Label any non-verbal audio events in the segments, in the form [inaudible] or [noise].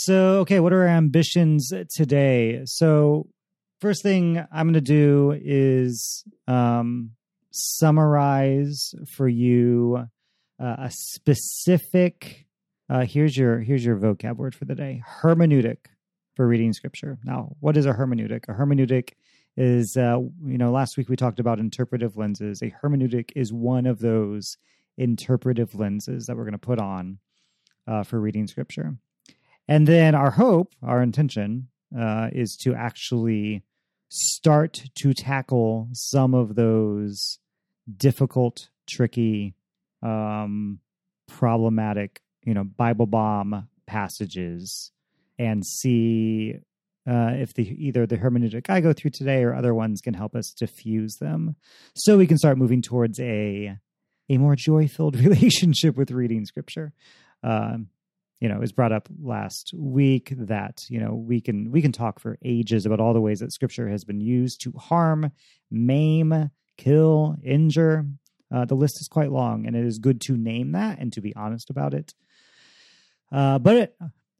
So, okay, what are our ambitions today? So, first thing I'm going to do is um, summarize for you uh, a specific. Uh, here's your here's your vocab word for the day: hermeneutic for reading scripture. Now, what is a hermeneutic? A hermeneutic is uh, you know last week we talked about interpretive lenses. A hermeneutic is one of those interpretive lenses that we're going to put on uh, for reading scripture. And then our hope, our intention, uh, is to actually start to tackle some of those difficult, tricky, um, problematic, you know, Bible bomb passages and see uh, if the either the hermeneutic I go through today or other ones can help us diffuse them, so we can start moving towards a a more joy filled [laughs] relationship with reading Scripture. Um, you know, it was brought up last week that you know we can we can talk for ages about all the ways that Scripture has been used to harm, maim, kill, injure. Uh, the list is quite long, and it is good to name that and to be honest about it. Uh, but it,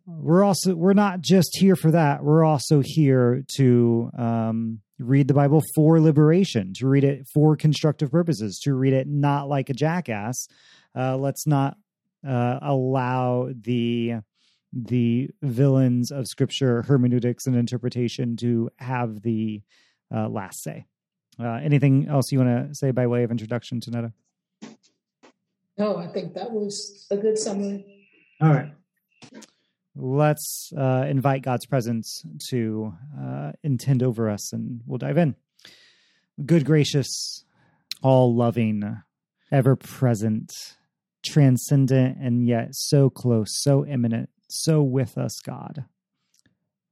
we're also we're not just here for that. We're also here to um, read the Bible for liberation, to read it for constructive purposes, to read it not like a jackass. Uh, let's not uh, allow the the villains of Scripture, hermeneutics, and interpretation to have the uh, last say. Uh, anything else you want to say by way of introduction to Netta? No, I think that was a good summary. All right let's uh, invite God's presence to uh, intend over us, and we'll dive in. Good, gracious, all loving, ever present, transcendent, and yet so close, so immanent, so with us, God.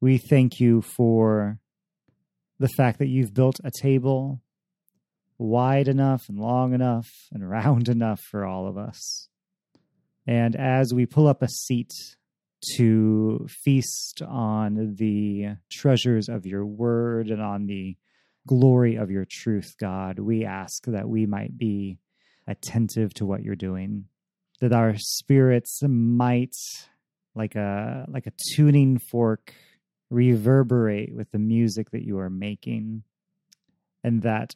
We thank you for the fact that you've built a table wide enough and long enough and [laughs] round enough for all of us. And as we pull up a seat to feast on the treasures of your word and on the glory of your truth, God. We ask that we might be attentive to what you're doing, that our spirits might, like a like a tuning fork, reverberate with the music that you are making, and that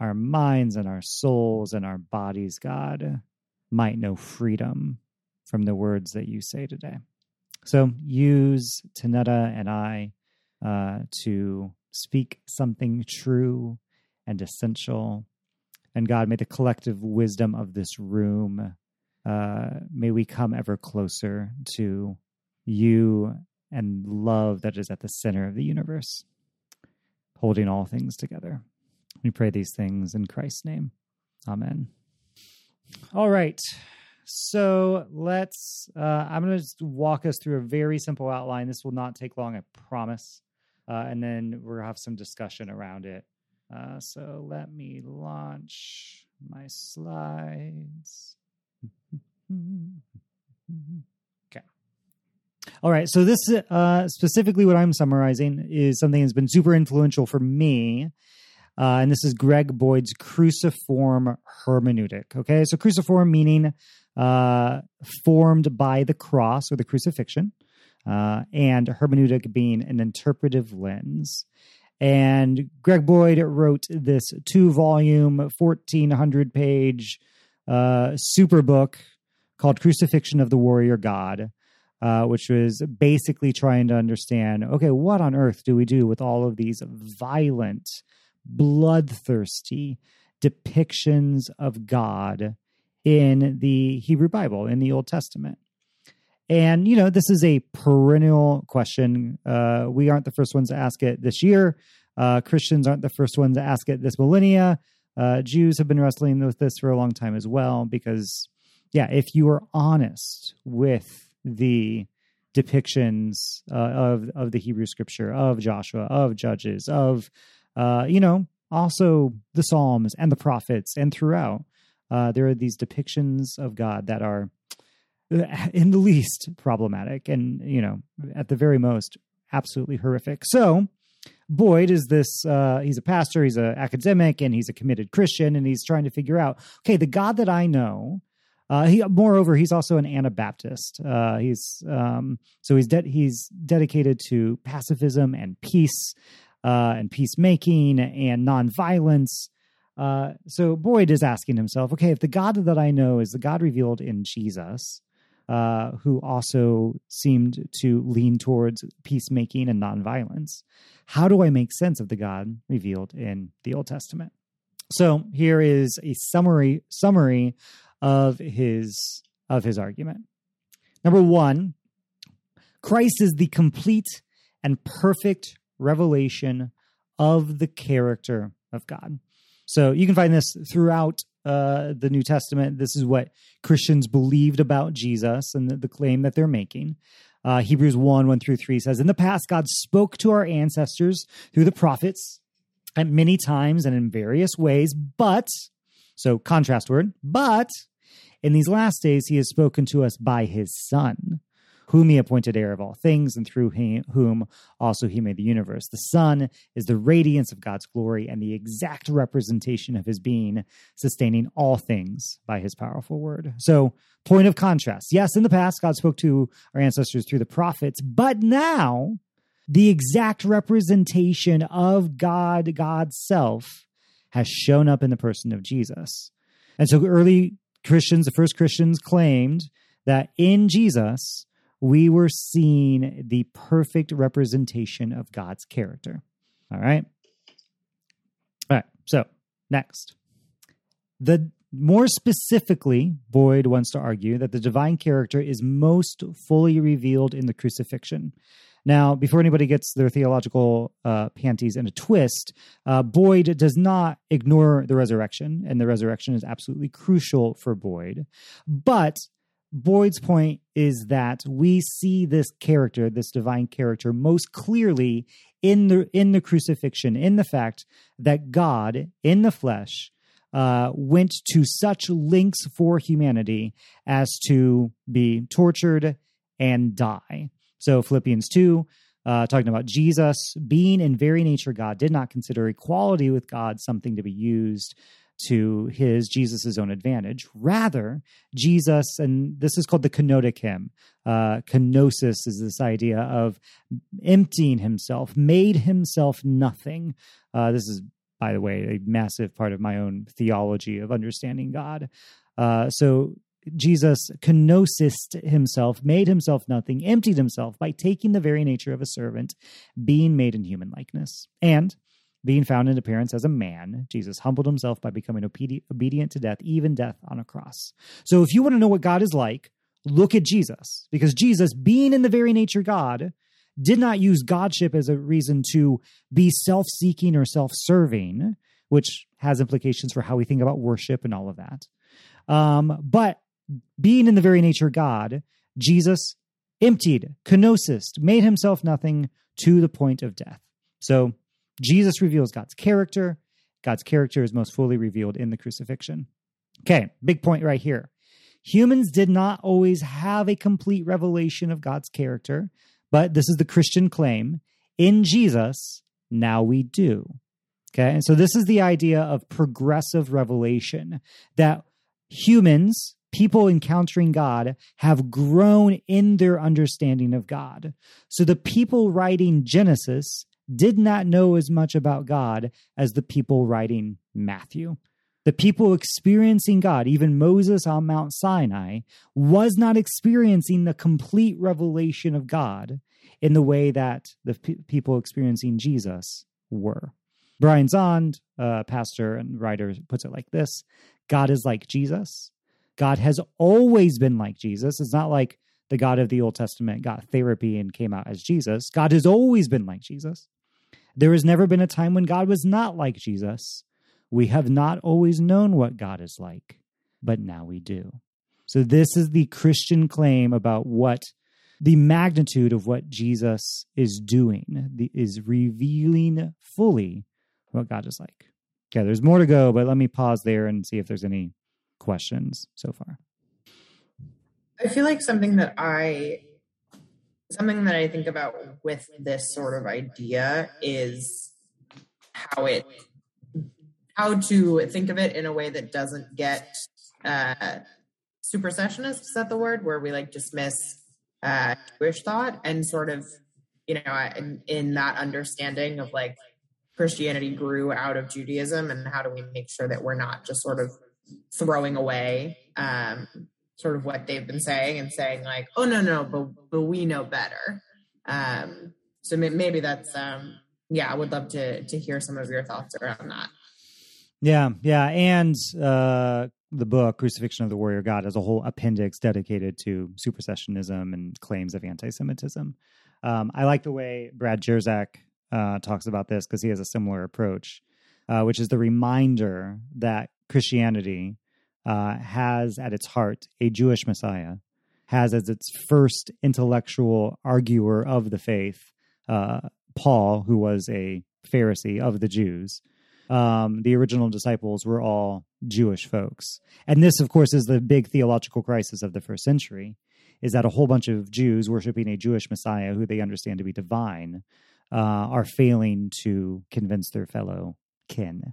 our minds and our souls and our bodies, God, might know freedom from the words that you say today. So use Tanetta and I uh, to speak something true and essential. And God, may the collective wisdom of this room, uh, may we come ever closer to you and love that is at the center of the universe, holding all things together. We pray these things in Christ's name. Amen. All right. So let's, uh, I'm going to just walk us through a very simple outline. This will not take long, I promise. Uh, and then we'll have some discussion around it. Uh, so let me launch my slides. Okay. All right. So this uh, specifically what I'm summarizing is something that's been super influential for me. Uh, and this is Greg Boyd's cruciform hermeneutic. Okay. So cruciform meaning uh, formed by the cross or the crucifixion, uh, and hermeneutic being an interpretive lens. And Greg Boyd wrote this two volume, 1400 page uh, super book called Crucifixion of the Warrior God, uh, which was basically trying to understand okay, what on earth do we do with all of these violent, bloodthirsty depictions of God in the Hebrew Bible, in the Old Testament. And, you know, this is a perennial question. Uh, we aren't the first ones to ask it this year. Uh, Christians aren't the first ones to ask it this millennia. Uh, Jews have been wrestling with this for a long time as well, because, yeah, if you are honest with the depictions uh, of of the Hebrew Scripture, of Joshua, of Judges, of uh, you know, also the Psalms and the prophets, and throughout, uh, there are these depictions of God that are, uh, in the least, problematic, and you know, at the very most, absolutely horrific. So, Boyd is this. Uh, he's a pastor. He's an academic, and he's a committed Christian, and he's trying to figure out, okay, the God that I know. Uh, he, moreover, he's also an Anabaptist. Uh, he's um, so he's de- he's dedicated to pacifism and peace uh, and peacemaking and nonviolence. Uh, so Boyd is asking himself, okay, if the God that I know is the God revealed in Jesus, uh, who also seemed to lean towards peacemaking and nonviolence, how do I make sense of the God revealed in the Old Testament? So here is a summary summary of his of his argument. Number one, Christ is the complete and perfect revelation of the character of God. So you can find this throughout uh, the New Testament. This is what Christians believed about Jesus and the, the claim that they're making. Uh, Hebrews 1 1 through 3 says, In the past, God spoke to our ancestors through the prophets at many times and in various ways, but, so contrast word, but in these last days, he has spoken to us by his Son, whom he appointed heir of all things, and through whom also he made the universe. The Son is the radiance of God's glory and the exact representation of his being, sustaining all things by his powerful word. So, point of contrast. Yes, in the past, God spoke to our ancestors through the prophets, but now, the exact representation of God, God's self, has shown up in the person of Jesus. And so early Christians, the first Christians claimed that in Jesus, we were seeing the perfect representation of God's character. All right. All right. So, next. The more specifically, Boyd wants to argue that the divine character is most fully revealed in the crucifixion. Now, before anybody gets their theological uh, panties in a twist, uh, Boyd does not ignore the resurrection, and the resurrection is absolutely crucial for Boyd. But Boyd's point is that we see this character, this divine character, most clearly in the in the crucifixion, in the fact that God in the flesh uh, went to such lengths for humanity as to be tortured and die. So Philippians 2, uh, talking about Jesus being in very nature God, did not consider equality with God something to be used to his Jesus's own advantage. Rather, Jesus, and this is called the kenotic hymn. Uh, kenosis is this idea of emptying himself, made himself nothing. Uh, this is, by the way, a massive part of my own theology of understanding God. Uh, so Jesus kenosised himself, made himself nothing, emptied himself by taking the very nature of a servant, being made in human likeness. And being found in appearance as a man, Jesus humbled himself by becoming obedient to death, even death on a cross. So if you want to know what God is like, look at Jesus. Because Jesus, being in the very nature God, did not use Godship as a reason to be self seeking or self serving, which has implications for how we think about worship and all of that. Um, but being in the very nature God, Jesus emptied, kenosis, made himself nothing to the point of death. So Jesus reveals God's character. God's character is most fully revealed in the crucifixion. Okay, big point right here. Humans did not always have a complete revelation of God's character, but this is the Christian claim. In Jesus, now we do. Okay, and so this is the idea of progressive revelation that humans people encountering God have grown in their understanding of God. So the people writing Genesis did not know as much about God as the people writing Matthew. The people experiencing God, even Moses on Mount Sinai, was not experiencing the complete revelation of God in the way that the pe- people experiencing Jesus were. Brian Zahnd, a pastor and writer, puts it like this God is like Jesus, God has always been like Jesus. It's not like the God of the Old Testament got therapy and came out as Jesus. God has always been like Jesus. There has never been a time when God was not like Jesus. We have not always known what God is like, but now we do. So, this is the Christian claim about what the magnitude of what Jesus is doing, the, is revealing fully what God is like. Okay, there's more to go, but let me pause there and see if there's any questions so far? I feel like something that I something that I think about with this sort of idea is how it how to think of it in a way that doesn't get uh, supersessionist. Is that the word where we like dismiss uh, Jewish thought and sort of, you know, in, in that understanding of like Christianity grew out of Judaism and how do we make sure that we're not just sort of throwing away um, sort of what they've been saying and saying like, oh no no, but but we know better. Um, so maybe that's um, yeah. I would love to to hear some of your thoughts around that. Yeah, yeah, and uh, the book "Crucifixion of the Warrior God" has a whole appendix dedicated to supersessionism and claims of anti-Semitism. Um, I like the way Brad Jersak uh, talks about this because he has a similar approach, uh, which is the reminder that Christianity uh, has at its heart a Jewish Messiah, has as its first intellectual arguer of the faith uh, Paul, who was a Pharisee of the Jews. Um, the original disciples were all Jewish folks. And this, of course, is the big theological crisis of the first century is that a whole bunch of Jews worshiping a Jewish Messiah who they understand to be divine uh, are failing to convince their fellow kin.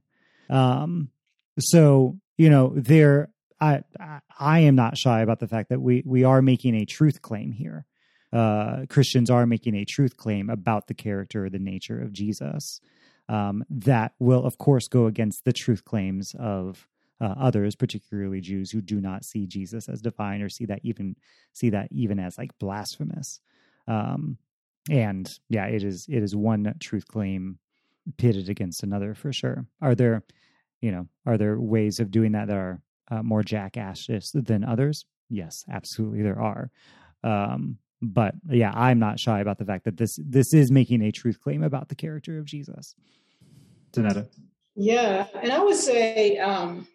Um, so you know, there, I, I am not shy about the fact that we we are making a truth claim here. Uh, Christians are making a truth claim about the character, the nature of Jesus. Um, that will, of course, go against the truth claims of uh, others, particularly Jews who do not see Jesus as divine or see that even see that even as like blasphemous. Um, and yeah, it is it is one truth claim pitted against another for sure. Are there, you know, are there ways of doing that that are uh, more jackassish than others? Yes, absolutely there are. Um, but yeah, I'm not shy about the fact that this this is making a truth claim about the character of Jesus. Donetta. Yeah, and I would say um,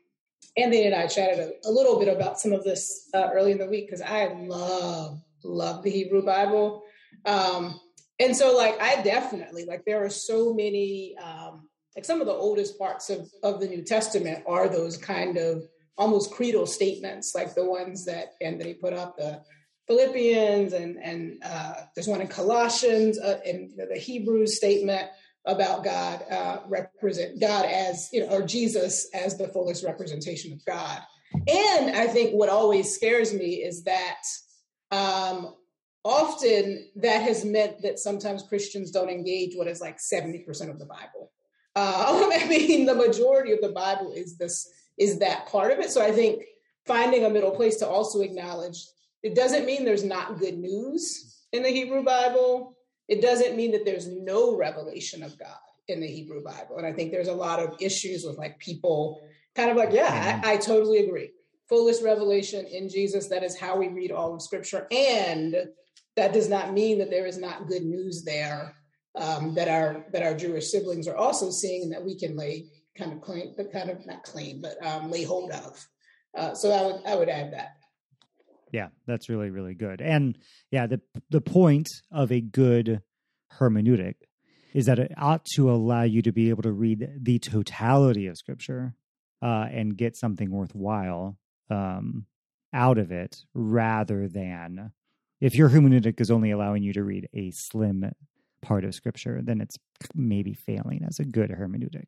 Anthony and I chatted a, a little bit about some of this uh, early in the week because I love love the Hebrew Bible. Um, and so like I definitely like there are so many um like some of the oldest parts of of the New Testament are those kind of almost creedal statements like the ones that and Anthony put up the Philippians and and uh, there's one in Colossians uh, and you know, the Hebrew statement about God uh, represent God as you know or Jesus as the fullest representation of God. And I think what always scares me is that um, often that has meant that sometimes Christians don't engage what is like 70% of the Bible. Uh, [laughs] I mean, the majority of the Bible is this is that part of it. So I think finding a middle place to also acknowledge it doesn't mean there's not good news in the Hebrew Bible. It doesn't mean that there's no revelation of God in the Hebrew Bible. And I think there's a lot of issues with like people kind of like, yeah, I, I totally agree. Fullest revelation in Jesus. That is how we read all of Scripture. And that does not mean that there is not good news there um, that our that our Jewish siblings are also seeing and that we can lay kind of claim, but kind of not claim, but um, lay hold of. Uh, so I would I would add that. Yeah, that's really really good. And yeah, the the point of a good hermeneutic is that it ought to allow you to be able to read the totality of Scripture uh, and get something worthwhile um, out of it, rather than if your hermeneutic is only allowing you to read a slim part of scripture, then it's maybe failing as a good hermeneutic.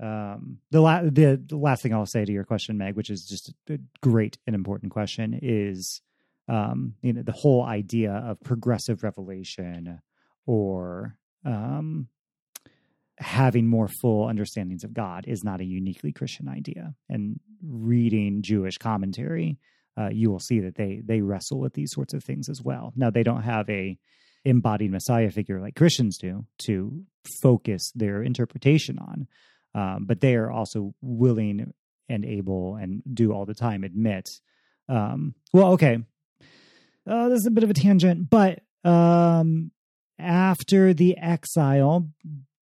Um, the, la- the, the last thing I'll say to your question, Meg, which is just a great and important question, is um, you know the whole idea of progressive revelation or um, having more full understandings of God is not a uniquely Christian idea. And reading Jewish commentary uh, you will see that they they wrestle with these sorts of things as well. Now they don't have a embodied Messiah figure like Christians do to focus their interpretation on, um, but they are also willing and able and do all the time admit. Um, well, okay, uh, this is a bit of a tangent, but um, after the exile,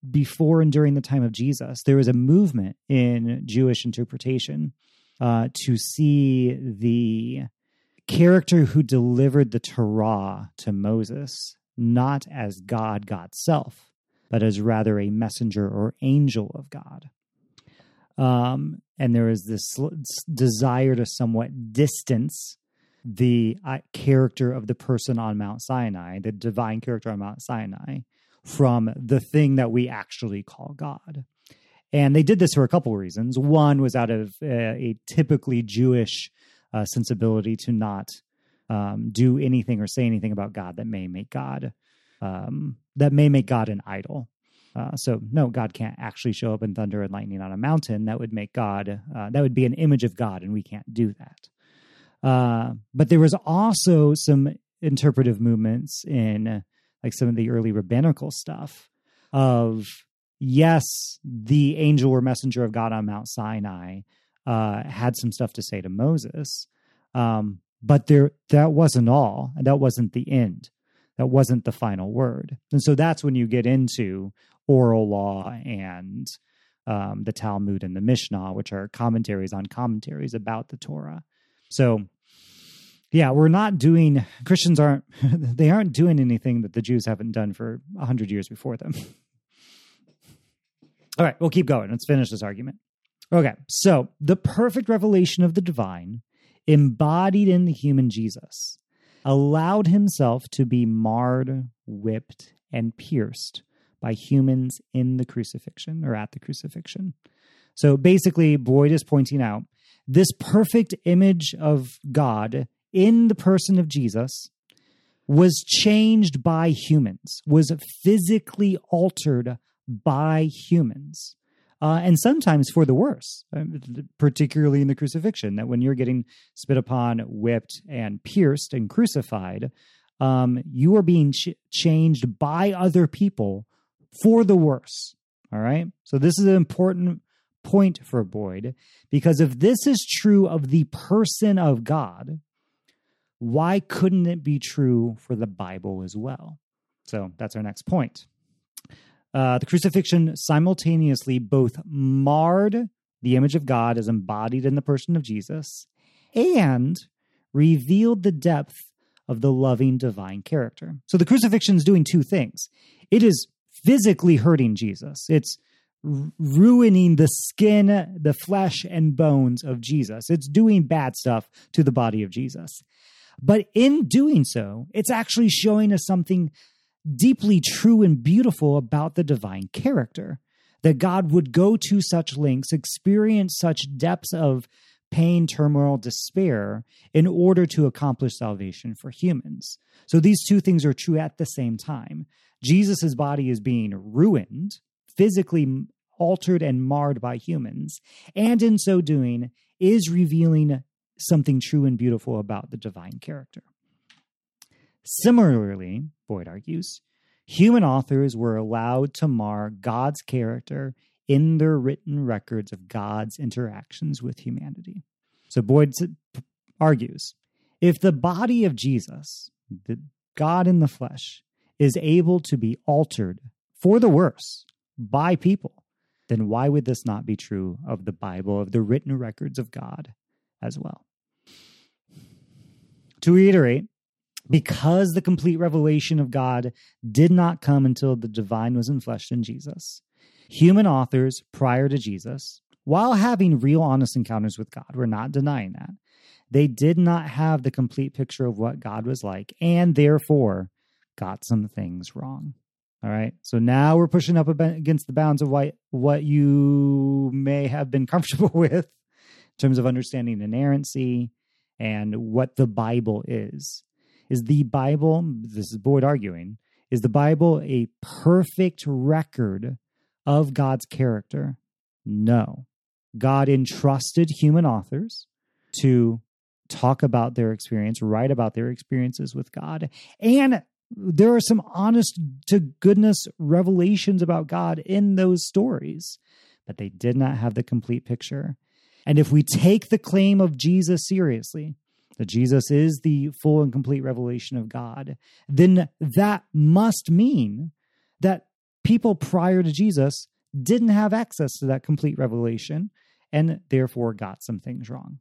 before and during the time of Jesus, there was a movement in Jewish interpretation uh, to see the character who delivered the Torah to Moses not as God, God's self, but as rather a messenger or angel of God. Um, and there is this desire to somewhat distance the uh, character of the person on Mount Sinai, the divine character on Mount Sinai, from the thing that we actually call God. And they did this for a couple of reasons. One was out of uh, a typically Jewish uh, sensibility to not um, do anything or say anything about God that may make God um, that may make God an idol. Uh, so no, God can't actually show up in thunder and lightning on a mountain. That would make God uh, that would be an image of God, and we can't do that. Uh, but there was also some interpretive movements in like some of the early rabbinical stuff of yes, the angel or messenger of God on Mount Sinai uh, had some stuff to say to Moses, um, but there that wasn't all, and that wasn't the end. That wasn't the final word. And so that's when you get into oral law and um, the Talmud and the Mishnah, which are commentaries on commentaries about the Torah. So, yeah, we're not doing Christians aren't [laughs] they aren't doing anything that the Jews haven't done for hundred years before them. [laughs] All right, we'll keep going. Let's finish this argument. Okay, so the perfect revelation of the divine, embodied in the human Jesus, allowed himself to be marred, whipped, and pierced by humans in the crucifixion or at the crucifixion. So basically, Boyd is pointing out this perfect image of God in the person of Jesus was changed by humans, was physically altered by humans. Uh, and sometimes for the worse, uh, particularly in the crucifixion, that when you're getting spit upon, whipped, and pierced and crucified, um, you are being ch- changed by other people for the worse. All right. So this is an important point for Boyd because if this is true of the person of God, why couldn't it be true for the Bible as well? So that's our next point. Uh, the crucifixion simultaneously both marred the image of God as embodied in the person of Jesus and revealed the depth of the loving divine character. So the crucifixion is doing two things. It is physically hurting Jesus. It's ruining the skin, the flesh and bones of Jesus. It's doing bad stuff to the body of Jesus. But in doing so, it's actually showing us something deeply true and beautiful about the divine character. That God would go to such lengths, experience such depths of pain, turmoil, despair in order to accomplish salvation for humans. So these two things are true at the same time. Jesus' body is being ruined, physically altered and marred by humans, and in so doing is revealing something true and beautiful about the divine character. Similarly, Boyd argues, human authors were allowed to mar God's character in their written records of God's interactions with humanity. So Boyd argues if the body of Jesus, the God in the flesh, is able to be altered for the worse by people, then why would this not be true of the Bible, of the written records of God as well? To reiterate, because the complete revelation of God did not come until the divine was enfleshed in Jesus, human authors prior to Jesus, while having real honest encounters with God, we're not denying that, they did not have the complete picture of what God was like, and therefore got some things wrong. All right. So now we're pushing up against the bounds of what, what you may have been comfortable [laughs] with in terms of understanding inerrancy and what the Bible is. Is the Bible, this is Boyd arguing, is the Bible a perfect record of God's character? No. God entrusted human authors to talk about their experience, write about their experiences with God, and there are some honest to goodness revelations about God in those stories, but they did not have the complete picture. And if we take the claim of Jesus seriously, that Jesus is the full and complete revelation of God, then that must mean that people prior to Jesus didn't have access to that complete revelation and therefore got some things wrong.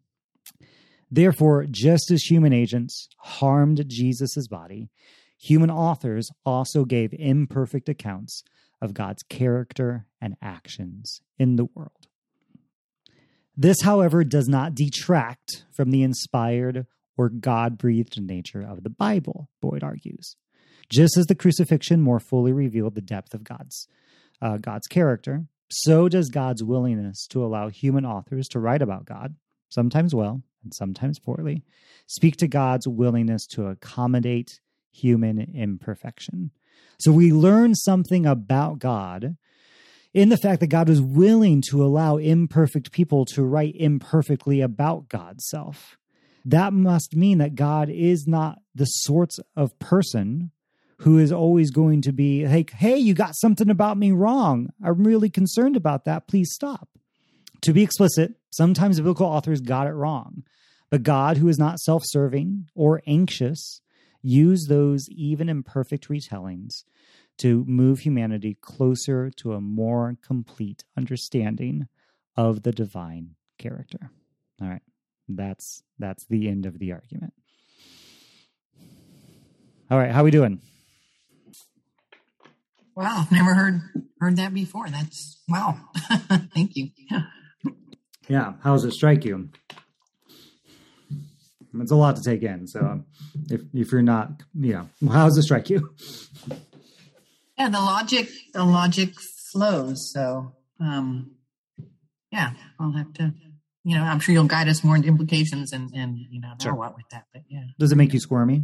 Therefore, just as human agents harmed Jesus' body, human authors also gave imperfect accounts of God's character and actions in the world. This, however, does not detract from the inspired or God breathed nature of the Bible, Boyd argues. Just as the crucifixion more fully revealed the depth of God's, uh, God's character, so does God's willingness to allow human authors to write about God, sometimes well and sometimes poorly, speak to God's willingness to accommodate human imperfection. So we learn something about God in the fact that God was willing to allow imperfect people to write imperfectly about God's self. That must mean that God is not the sorts of person who is always going to be like, hey, you got something about me wrong. I'm really concerned about that. Please stop. To be explicit, sometimes biblical authors got it wrong. But God, who is not self serving or anxious, used those even imperfect retellings to move humanity closer to a more complete understanding of the divine character. All right. That's that's the end of the argument. All right, how are we doing? Wow, never heard heard that before. That's wow. [laughs] Thank you. Yeah. Yeah, how does it strike you? It's a lot to take in. So, if if you're not, you know, how does it strike you? Yeah, the logic the logic flows. So, um, yeah, I'll have to. You know, I'm sure you'll guide us more into implications and and you know sure. what with that. But yeah, does it make you squirmy?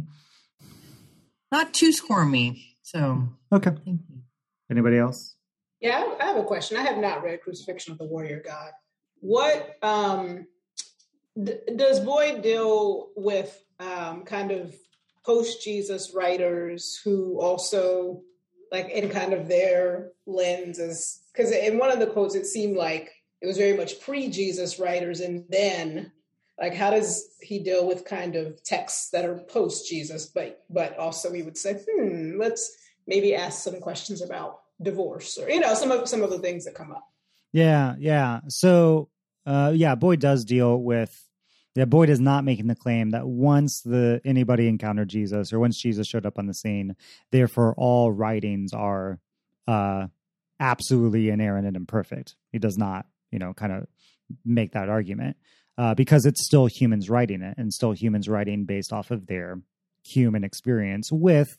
Not too squirmy. So okay. Anybody else? Yeah, I have a question. I have not read Crucifixion of the Warrior God. What um, d- does Boyd deal with? Um, kind of post Jesus writers who also like in kind of their lenses because in one of the quotes it seemed like it was very much pre-Jesus writers and then like how does he deal with kind of texts that are post Jesus but but also he would say hmm let's maybe ask some questions about divorce or you know some of some of the things that come up. Yeah yeah. So uh yeah boyd does deal with yeah boyd is not making the claim that once the anybody encountered jesus or once jesus showed up on the scene therefore all writings are uh absolutely inerrant and imperfect he does not you know kind of make that argument uh, because it's still humans writing it and still humans writing based off of their human experience with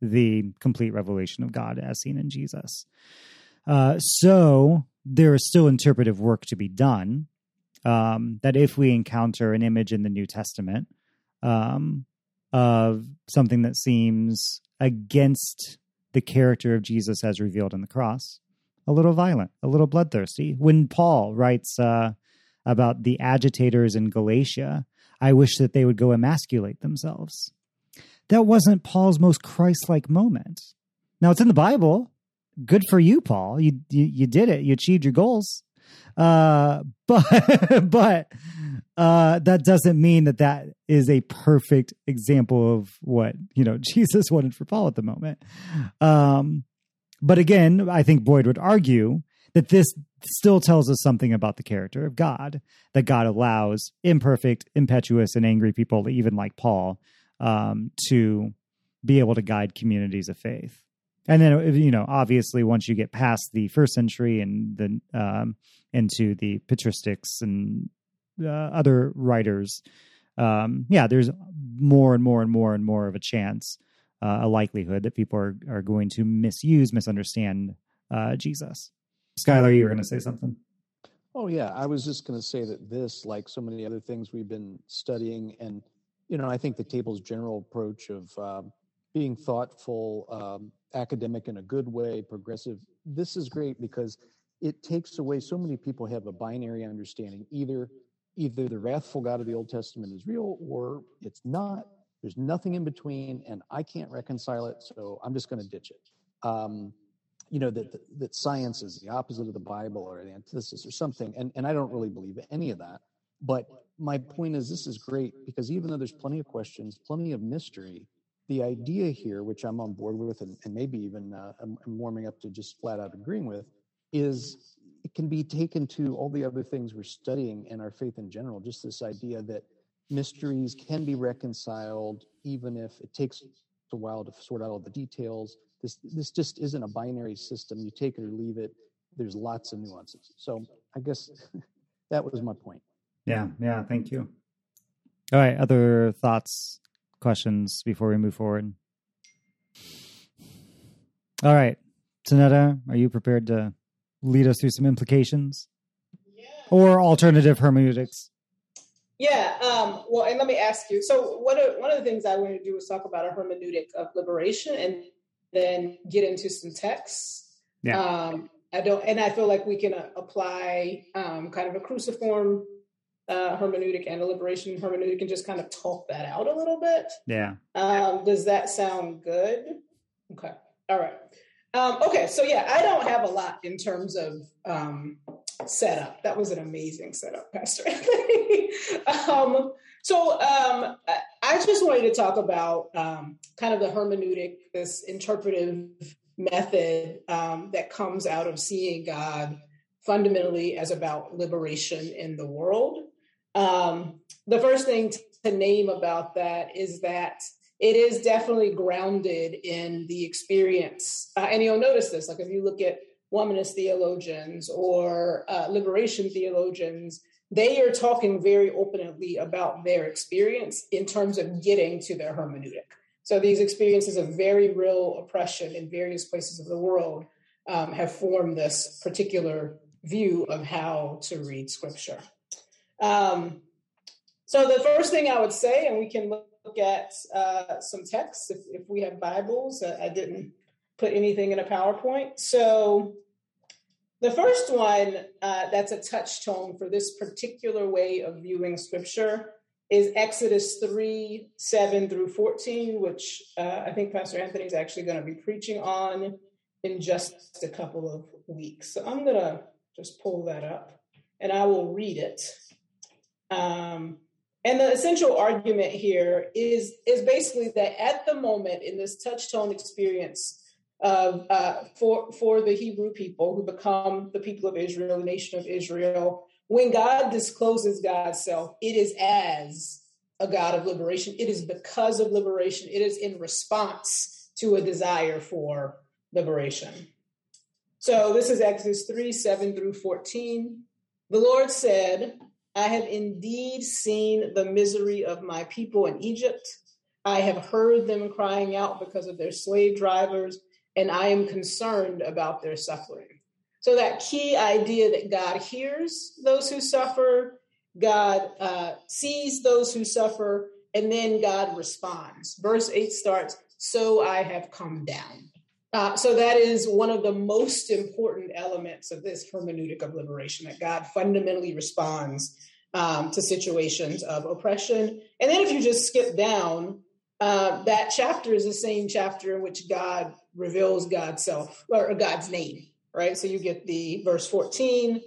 the complete revelation of God as seen in Jesus. Uh, so there is still interpretive work to be done. Um, that if we encounter an image in the New Testament um, of something that seems against the character of Jesus as revealed in the cross, a little violent, a little bloodthirsty. When Paul writes uh, about the agitators in Galatia, I wish that they would go emasculate themselves that wasn't Paul's most Christ-like moment. Now it's in the Bible. Good for you, Paul. You you, you did it. You achieved your goals. Uh, [laughs] but but uh, that doesn't mean that that is a perfect example of what you know [laughs] Jesus wanted for Paul at the moment. Um, but again, I think Boyd would argue that this still tells us something about the character of God. That God allows imperfect, impetuous, and angry people, even like Paul, um, to be able to guide communities of faith. And then, you know, obviously, once you get past the first century and then um, into the patristics and uh, other writers, um, yeah, there's more and more and more and more of a chance, uh, a likelihood that people are, are going to misuse, misunderstand uh, Jesus. Skylar, you were going to say something. Oh yeah, I was just going to say that this, like so many other things we've been studying and you know, I think the table's general approach of um, being thoughtful, um, academic in a good way, progressive, this is great because it takes away so many people have a binary understanding. Either either the wrathful God of the Old Testament is real or it's not. There's nothing in between, and I can't reconcile it, so I'm just going to ditch it. Um, you know that that science is the opposite of the Bible or the antithesis or something, and and I don't really believe any of that. But my point is this is great because even though there's plenty of questions, plenty of mystery, the idea here, which I'm on board with, and, and maybe even uh, I'm, I'm, warming up to just flat out agreeing with, is it can be taken to all the other things we're studying in our faith in general. Just this idea that mysteries can be reconciled, even if it takes a while to sort out all the details. This this just isn't a binary system. You take it or leave it. There's lots of nuances. So I guess [laughs] that was my point. Yeah, yeah, thank you. All right, other thoughts, questions before we move forward? All right, Tanetta, are you prepared to lead us through some implications yeah. or alternative hermeneutics? Yeah. Um, well, and let me ask you. So, one of one of the things I wanted to do was talk about a hermeneutic of liberation, and then get into some texts. Yeah. Um, I don't, and I feel like we can uh, apply um, kind of a cruciform uh, hermeneutic and a liberation hermeneutic, and just kind of talk that out a little bit. Yeah. Um, does that sound good? Okay. All right. Um, okay, so yeah, I don't have a lot in terms of um, setup. That was an amazing setup, Pastor Anthony. [laughs] um, so um, I just wanted to talk about um, kind of the hermeneutic, this interpretive method um, that comes out of seeing God fundamentally as about liberation in the world. The first thing to name about that is that it is definitely grounded in the experience. Uh, and you'll notice this, like if you look at womanist theologians or uh, liberation theologians, they are talking very openly about their experience in terms of getting to their hermeneutic. So these experiences of very real oppression in various places of the world um, have formed this particular view of how to read scripture. Um, so the first thing I would say, and we can look look at uh, some texts if, if, we have Bibles. Uh, I didn't put anything in a PowerPoint. So the first one uh, that's a touchstone for this particular way of viewing Scripture is Exodus 3 7 through 14, which uh, I think Pastor Anthony is actually going to be preaching on in just a couple of weeks. So I'm going to just pull that up and I will read it. Um, and the essential argument here is is basically that at the moment in this touchstone experience of uh, for for the Hebrew people who become the people of Israel, the nation of Israel, when God discloses God's self, it is as a God of liberation. It is because of liberation. It is in response to a desire for liberation. So this is Exodus 3 7 through 14. The Lord said, I have indeed seen the misery of my people in Egypt. I have heard them crying out because of their slave drivers, and I am concerned about their suffering. So, that key idea that God hears those who suffer, God uh, sees those who suffer, and then God responds. Verse 8 starts, So I have come down. Uh, so that is one of the most important elements of this hermeneutic of liberation that God fundamentally responds um, to situations of oppression. And then if you just skip down, uh, that chapter is the same chapter in which God reveals God's self or God's name, right? So you get the verse 14.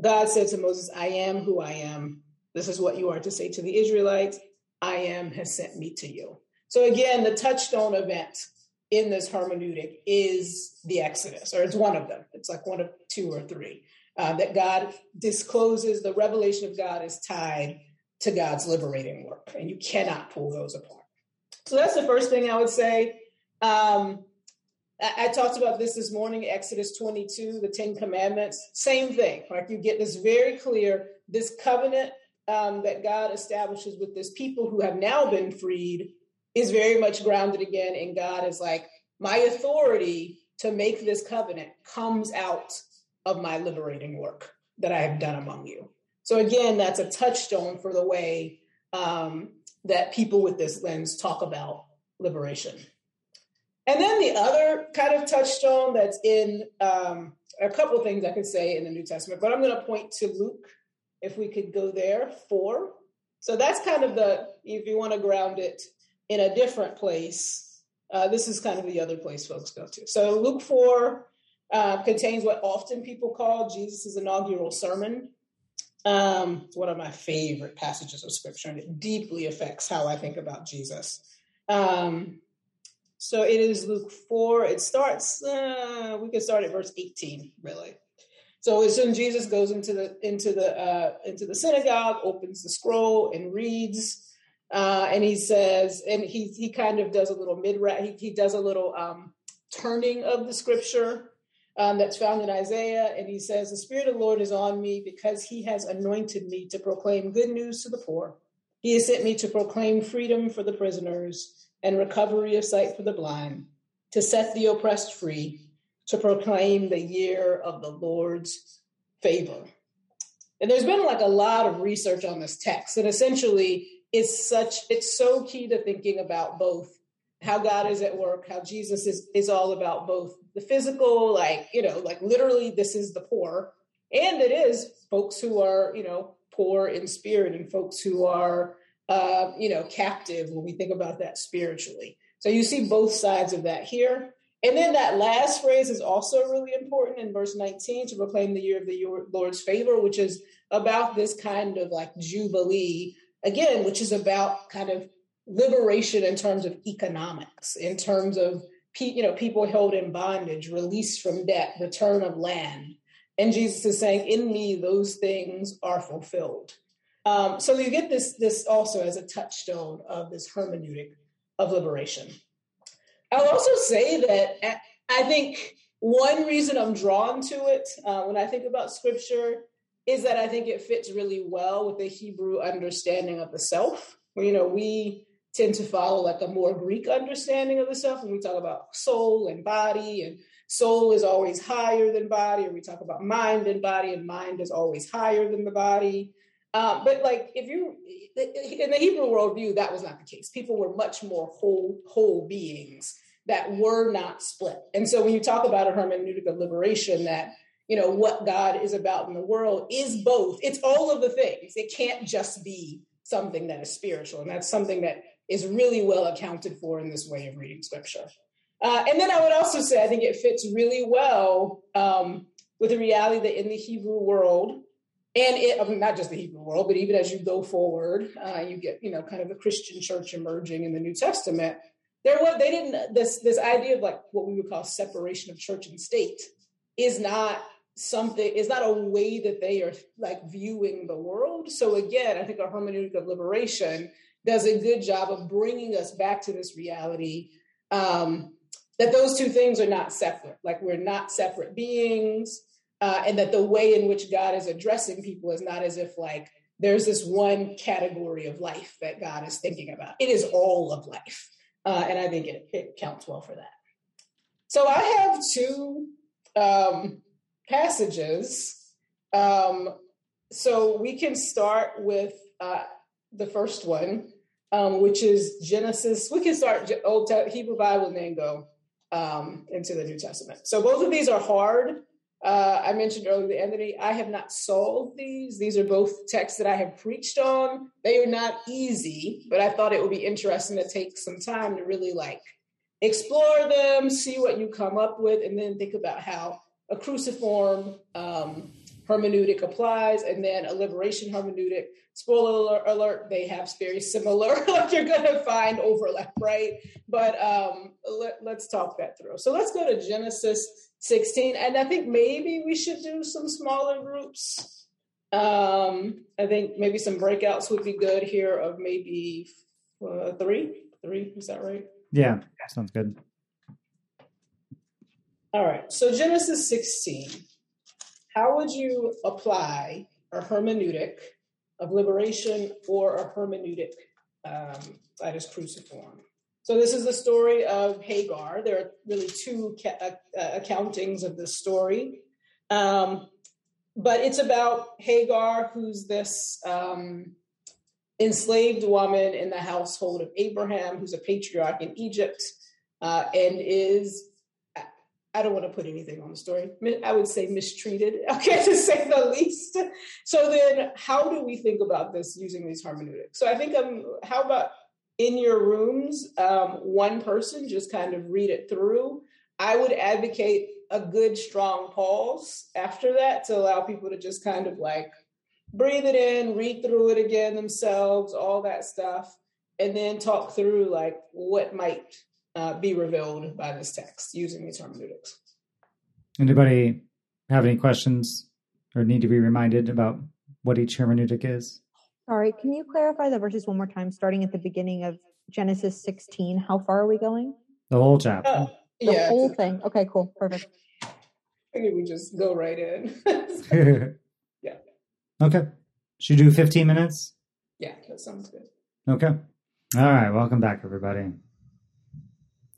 God said to Moses, I am who I am. This is what you are to say to the Israelites. I am has sent me to you. So again, the touchstone event in this hermeneutic is the Exodus, or it's one of them. It's like one of two or three. Uh, that God discloses the revelation of God is tied to God's liberating work, and you cannot pull those apart. So that's the first thing I would say. Um, I, I, talked about this this morning, Exodus 22, the Ten Commandments. Same thing, like you get this very clear this covenant um, that God establishes with this people who have now been freed is very much grounded again in God is like, my authority to make this covenant comes out of my liberating work that I have done among you. So again, that's a touchstone for the way um, that people with this lens talk about liberation. And then the other kind of touchstone that's in um, a couple things I could say in the New Testament, but I'm going to point to Luke, if we could go there, four. So that's kind of the, if you want to ground it in a different place, uh, this is kind of the other place folks go to. So Luke 4 uh, contains what often people call Jesus' inaugural sermon. Um, it's one of my favorite passages of scripture, and it deeply affects how I think about Jesus. Um, so it is Luke 4. It starts, uh, we could start at verse 18, really. So as soon Jesus goes into the into the uh, into the synagogue, opens the scroll and reads, uh, and he says, and he he kind of does a little mid he, he does a little um, turning of the scripture um, that's found in Isaiah, and he says, "The Spirit of the Lord is on me because He has anointed me to proclaim good news to the poor. He has sent me to proclaim freedom for the prisoners and recovery of sight for the blind, to set the oppressed free, to proclaim the year of the Lord's favor." And there's been like a lot of research on this text. And essentially, it's such, it's so key to thinking about both how God is at work, how Jesus is, is all about both the physical, like, you know, like literally this is the poor. And it is folks who are, you know, poor in spirit and folks who are, uh, you know, captive when we think about that spiritually. So you see both sides of that here. And then that last phrase is also really important in verse 19 to proclaim the year of the Lord's favor, which is about this kind of like jubilee, again, which is about kind of liberation in terms of economics, in terms of you know people held in bondage, release from debt, return of land. And Jesus is saying, "In me, those things are fulfilled." Um, so you get this this also as a touchstone of this hermeneutic of liberation. I'll also say that I think one reason I'm drawn to it uh, when I think about scripture is that I think it fits really well with the Hebrew understanding of the self. You know, we tend to follow like a more Greek understanding of the self when we talk about soul and body, and soul is always higher than body, or we talk about mind and body, and mind is always higher than the body. Um, but like if you in the Hebrew worldview, that was not the case. People were much more whole whole beings that were not split. And so when you talk about a hermeneutic of liberation, that you know what God is about in the world is both. It's all of the things. It can't just be something that is spiritual, and that's something that is really well accounted for in this way of reading scripture. Uh, and then I would also say I think it fits really well um, with the reality that in the Hebrew world, and it, I mean, not just the Hebrew world, but even as you go forward, uh, you get you know kind of the Christian church emerging in the New Testament. There, what they didn't this this idea of like what we would call separation of church and state is not something is not a way that they are like viewing the world. So again, I think a hermeneutic of liberation does a good job of bringing us back to this reality um, that those two things are not separate. Like we're not separate beings uh, and that the way in which God is addressing people is not as if like there's this one category of life that God is thinking about. It is all of life, uh, and I think it, it, counts well for that. So I have two um, passages. Um, so we can start with uh, the first one, um, which is Genesis. We can start Old Hebrew Bible and then go um, into the New Testament. So both of these are hard. Uh, I mentioned earlier, the Anthony, I have not solved these. These are both texts that I have preached on. They are not easy, but I thought it would be interesting to take some time to really like explore them, see what you come up with, and then think about how a cruciform um, hermeneutic applies, and then a liberation hermeneutic. Spoiler alert, they have very similar, [laughs] like you're going to find overlap, right? But um, let, let's talk that through. So let's go to Genesis 16. And I think maybe we should do some smaller groups. Um, I think maybe some breakouts would be good here of maybe uh, three. Three, is that right? Yeah, sounds good. All right. So Genesis 16. How would you apply a hermeneutic of liberation or a hermeneutic um, that is cruciform? So this is the story of Hagar. There are really two ca- uh, uh, accountings of this story. Um, but it's about Hagar, who's this um, enslaved woman in the household of Abraham, who's a patriarch in Egypt, uh, and is I don't want to put anything on the story. I would say mistreated, [laughs] okay, to say the least. So then, how do we think about this using these hermeneutics? So I think um, how about in your rooms, um, one person just kind of read it through. I would advocate a good strong pause after that to allow people to just kind of like breathe it in, read through it again themselves, all that stuff, and then talk through like what might uh, be revealed by this text using these hermeneutics. Anybody have any questions or need to be reminded about what each hermeneutic is? Sorry, can you clarify the verses one more time, starting at the beginning of Genesis 16? How far are we going? The whole chapter. Oh, the yeah. whole thing. Okay, cool. Perfect. Maybe we just go right in. [laughs] yeah. Okay. Should you do 15 minutes? Yeah, that sounds good. Okay. All right. Welcome back, everybody.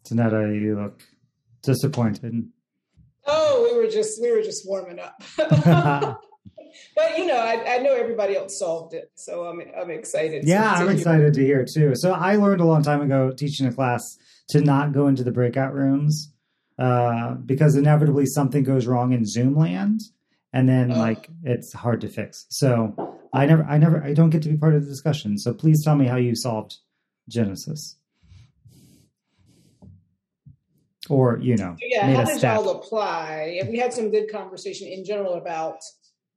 Tanetta, you look disappointed. Oh, we were just we were just warming up. [laughs] but you know, I, I, know everybody else solved it, so I'm I'm excited. Yeah, I'm excited to hear too. So I learned a long time ago teaching a class to not go into the breakout rooms uh, because inevitably something goes wrong in Zoom land, and then oh. like it's hard to fix. So I never, I never, I don't get to be part of the discussion. So please tell me how you solved Genesis or you know yeah how does all apply? We had some good conversation in general about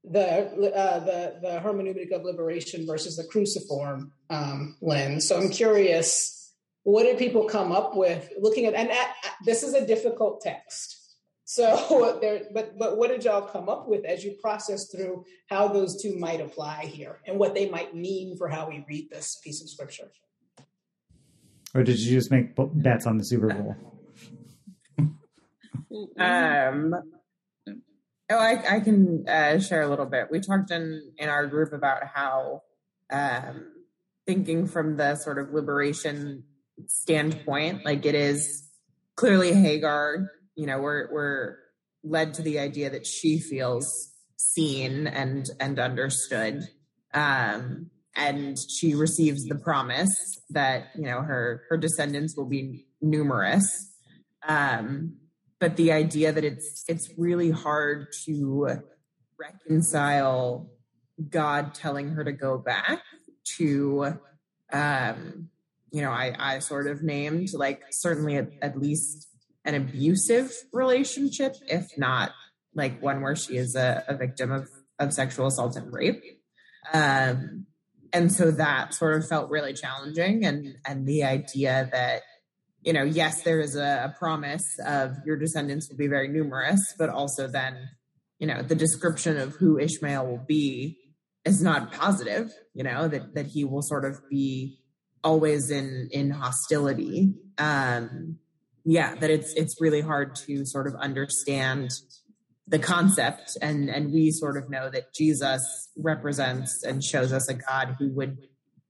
the uh, the the hermeneutic of liberation versus the cruciform um, lens. So i'm curious what did people come up with looking at and at, this is a difficult text. So [laughs] there but but what did y'all come up with as you process through how those two might apply here and what they might mean for how we read this piece of scripture? Or did you just make bets on the super bowl um, oh, I, I can uh, share a little bit. We talked in in our group about how um, thinking from the sort of liberation standpoint, like it is clearly Hagar. You know, we're we're led to the idea that she feels seen and and understood. Um, and she receives the promise that you know her her descendants will be numerous um, but the idea that it's it's really hard to reconcile God telling her to go back to um you know I I sort of named like certainly at, at least an abusive relationship if not like one where she is a, a victim of of sexual assault and rape. Um and so that sort of felt really challenging and and the idea that you know, yes, there is a, a, promise of your descendants will be very numerous, but also then, you know, the description of who Ishmael will be is not positive, you know, that, that he will sort of be always in, in hostility. Um, yeah, that it's, it's really hard to sort of understand the concept. And, and we sort of know that Jesus represents and shows us a God who would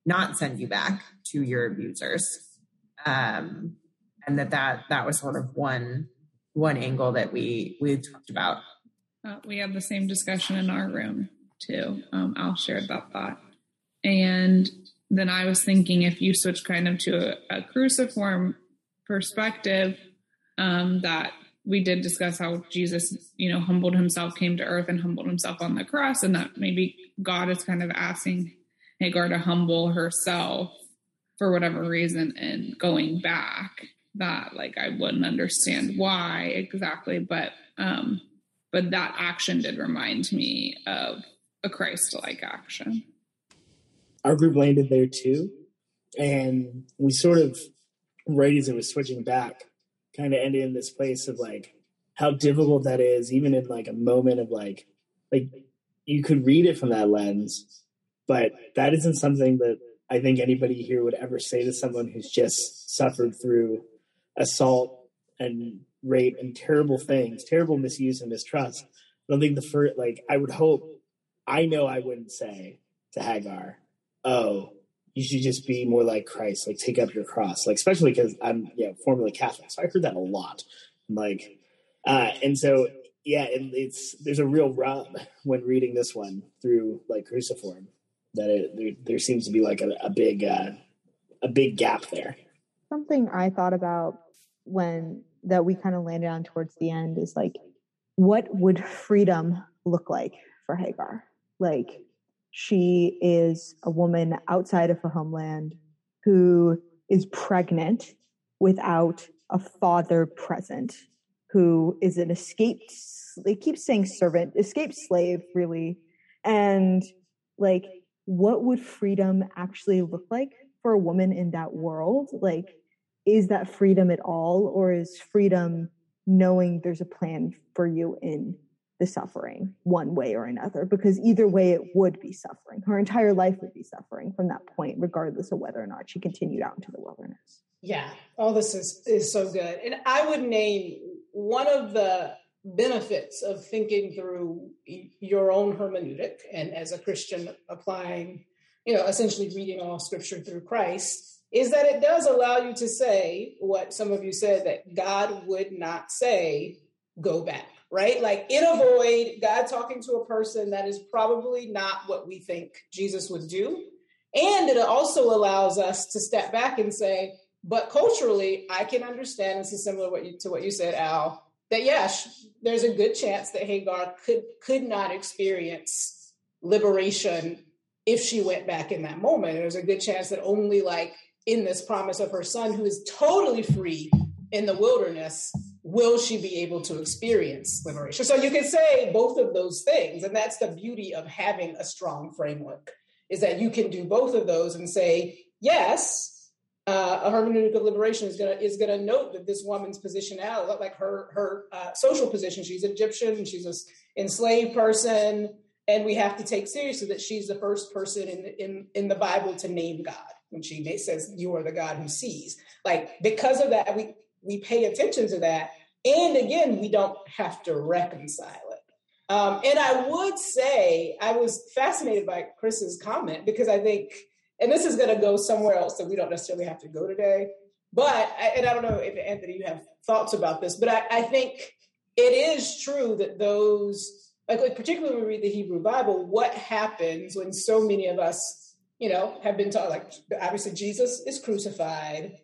not send you back to your abusers. Um, and that that that was sort of one one angle that we we talked about. Uh, we had the same discussion in our room too. Um, Al shared that thought, and then I was thinking if you switch kind of to a, a cruciform perspective, um, that we did discuss how Jesus, you know, humbled himself, came to earth and humbled himself on the cross, and that maybe God is kind of asking Hagar to humble herself for whatever reason and going back that like I wouldn't understand why exactly, but um but that action did remind me of a Christ like action. Our group landed there too. And we sort of right as it was switching back, kind of ended in this place of like how difficult that is, even in like a moment of like like you could read it from that lens, but that isn't something that I think anybody here would ever say to someone who's just suffered through assault and rape and terrible things, terrible misuse and mistrust. I don't think the first, like, I would hope, I know I wouldn't say to Hagar, oh, you should just be more like Christ, like take up your cross, like, especially because I'm, yeah, formerly Catholic. So I heard that a lot. Like, uh, and so, yeah, and it's, there's a real rub when reading this one through like cruciform that it, there, there seems to be like a, a big, uh, a big gap there. Something I thought about when that we kind of landed on towards the end is like, what would freedom look like for Hagar? Like, she is a woman outside of her homeland who is pregnant without a father present, who is an escaped, they keep saying servant, escaped slave, really. And like, what would freedom actually look like for a woman in that world? Like, is that freedom at all or is freedom knowing there's a plan for you in the suffering one way or another? Because either way it would be suffering. Her entire life would be suffering from that point regardless of whether or not she continued out into the wilderness. Yeah. All this is is so good. And i would name one of the benefits of thinking through your own hermeneutic and as a christian applying you know essentially reading all scripture through christ is that it does allow you to say what some of you said that God would not say go back, right? Like in a void, God talking to a person that is probably not what we think Jesus would do. And it also allows us to step back and say, but culturally, I can understand, this is similar what you, to what you said, Al, that yes, there's a good chance that Hagar could could not experience liberation if she went back in that moment. There's a good chance that only like in this promise of her son, who is totally free in the wilderness, will she be able to experience liberation? So you can say both of those things. And that's the beauty of having a strong framework, is that you can do both of those and say, yes, uh, a hermeneutic of liberation is gonna is gonna note that this woman's position out, like her her uh, social position. She's Egyptian, she's an enslaved person, and we have to take seriously that she's the first person in in in the Bible to name God when she says, "You are the God who sees." Like because of that, we we pay attention to that, and again, we don't have to reconcile it. Um, and I would say I was fascinated by Chris's comment because I think and this is going to go somewhere else that we don't necessarily have to go today. But, and I don't know if Anthony, you have thoughts about this, but I, I think it is true that those, like, like particularly when we read the Hebrew Bible, what happens when so many of us, you know, have been taught, like, obviously Jesus is crucified.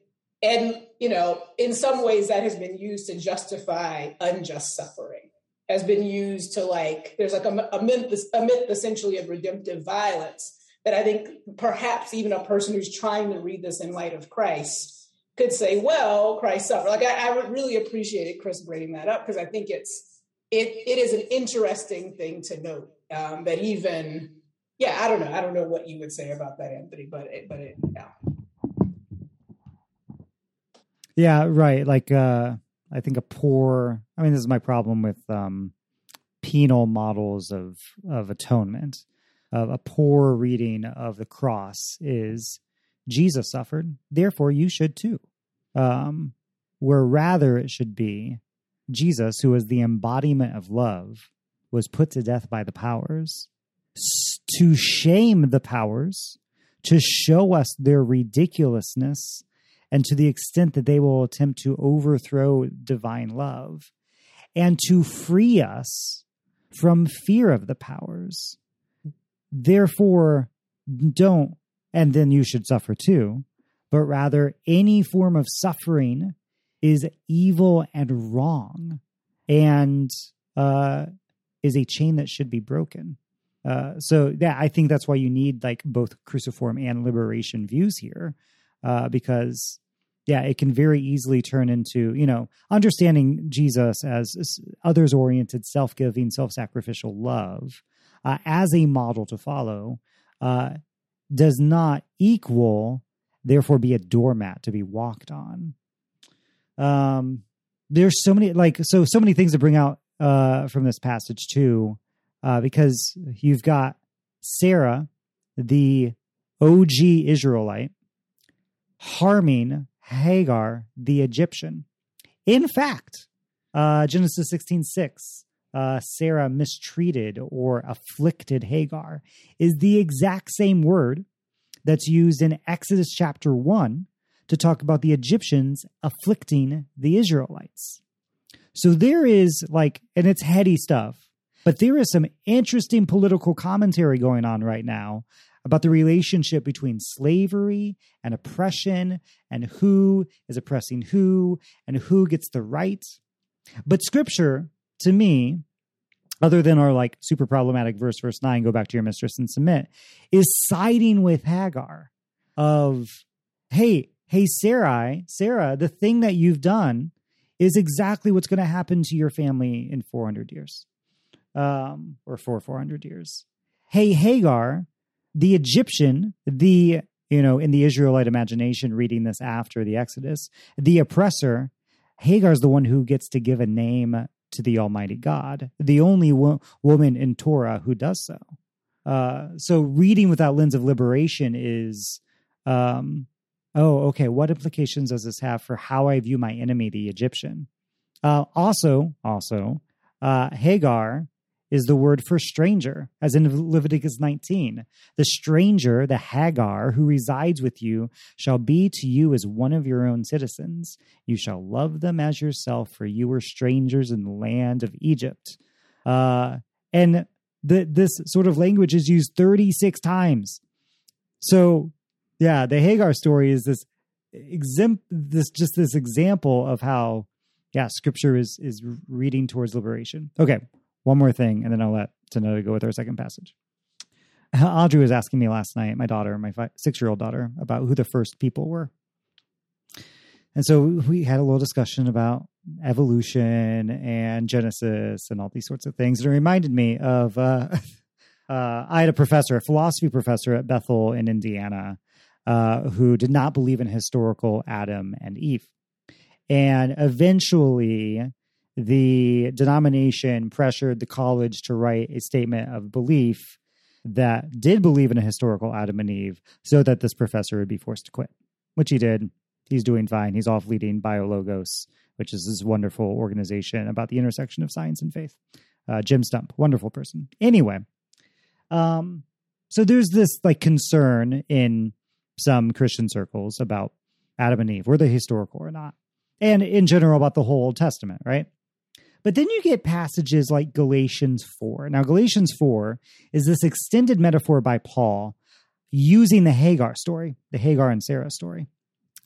And, you know, in some ways that has been used to justify unjust suffering, has been used to, like, there's like a, a myth, a myth essentially of redemptive violence that I think perhaps even a person who's trying to read this in light of Christ could say, well, Christ suffered. Like I, I would really appreciate it, Chris bringing that up because I think it's it it is an interesting thing to note um, that even yeah I don't know. I don't know what you would say about that Anthony but it, but it yeah. Yeah right. Like uh I think a poor I mean this is my problem with um penal models of of atonement. Of a poor reading of the cross is Jesus suffered, therefore you should too. Um, where rather it should be Jesus, who was the embodiment of love, was put to death by the powers to shame the powers, to show us their ridiculousness, and to the extent that they will attempt to overthrow divine love, and to free us from fear of the powers Therefore, don't, and then you should suffer too, but rather any form of suffering is evil and wrong and uh, is a chain that should be broken. Uh, so yeah, I think that's why you need like both cruciform and liberation views here, uh, because yeah, it can very easily turn into you know understanding Jesus as, others oriented, self giving, self sacrificial love, uh, as a model to follow uh, does not equal, therefore, be a doormat to be walked on. Um, there's so many like so so many things to bring out uh, from this passage too, uh, because you've got Sarah, the OG Israelite, harming Hagar, the Egyptian. In fact, uh, Genesis sixteen six uh, Sarah mistreated or afflicted Hagar is the exact same word that's used in Exodus chapter 1 to talk about the Egyptians afflicting the Israelites. So there is like, and it's heady stuff, but there is some interesting political commentary going on right now about the relationship between slavery and oppression and who is oppressing who and who gets the right. But scripture to me, other than our like super problematic verse, verse nine, go back to your mistress and submit, is siding with Hagar of, hey, hey, Sarai, Sarah, the thing that you've done is exactly what's going to happen to your family in 400 years um, or for 400 years. Hey, Hagar, the Egyptian, the, you know, in the Israelite imagination, reading this after the Exodus, the oppressor, Hagar's the one who gets to give a name to the Almighty God, the only wo- woman in Torah who does so. Uh, so reading with that lens of liberation is, um, oh, okay, what implications does this have for how I view my enemy, the Egyptian? Uh, also, also, uh, Hagar is the word for stranger, as in Leviticus 19. The stranger, the Hagar, who resides with you, shall be to you as one of your own citizens. You shall love them as yourself, for you were strangers in the land of Egypt. Uh, and the, this sort of language is used 36 times. So, yeah, the Hagar story is this exempt this just this example of how yeah scripture is is reading towards liberation okay one more thing, and then I'll let Tanetta go with our second passage. [laughs] Audrey was asking me last night, my daughter, my six year old daughter, about who the first people were. And so we had a little discussion about evolution and Genesis and all these sorts of things. And it reminded me of uh, [laughs] uh, I had a professor, a philosophy professor at Bethel in Indiana, uh, who did not believe in historical Adam and Eve. And eventually, the denomination pressured the college to write a statement of belief that did believe in a historical Adam and Eve so that this professor would be forced to quit, which he did. He's doing fine. He's off leading BioLogos, which is this wonderful organization about the intersection of science and faith. Uh, Jim Stump, wonderful person. Anyway, um, so there's this like concern in some Christian circles about Adam and Eve, were they historical or not? And in general about the whole Old Testament, right? But then you get passages like Galatians 4. Now, Galatians 4 is this extended metaphor by Paul using the Hagar story, the Hagar and Sarah story.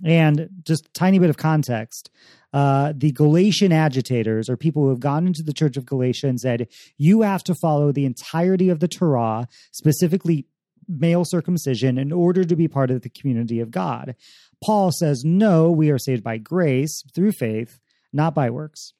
And just a tiny bit of context uh, the Galatian agitators, or people who have gone into the church of Galatia and said, you have to follow the entirety of the Torah, specifically male circumcision, in order to be part of the community of God. Paul says, no, we are saved by grace through faith, not by works.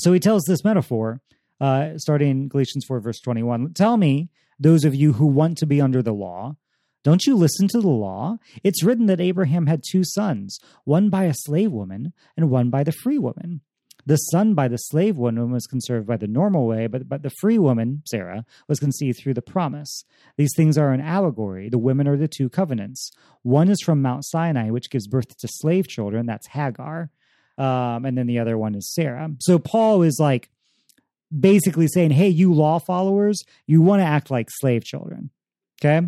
So he tells this metaphor, uh, starting Galatians 4, verse 21. Tell me, those of you who want to be under the law, don't you listen to the law? It's written that Abraham had two sons, one by a slave woman and one by the free woman. The son by the slave woman was conserved by the normal way, but, but the free woman, Sarah, was conceived through the promise. These things are an allegory. The women are the two covenants. One is from Mount Sinai, which gives birth to slave children. That's Hagar um, and then the other one is Sarah. So Paul is like basically saying, "Hey, you law followers, you want to act like slave children." Okay,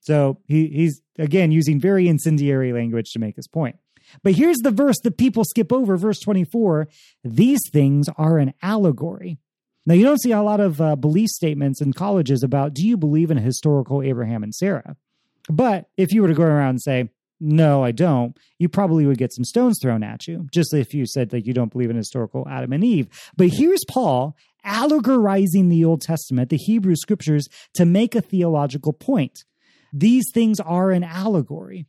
so he, he's again using very incendiary language to make his point. But here's the verse that people skip over, verse 24. These things are an allegory. Now, you don't see a lot of uh, belief statements in colleges about do you believe in a historical Abraham and Sarah? But if you were to go around and say, no, I don't, you probably would get some stones thrown at you, just if you said that you don't believe in historical Adam and Eve. But here's Paul allegorizing the Old Testament, the Hebrew scriptures, to make a theological point. These things are an allegory.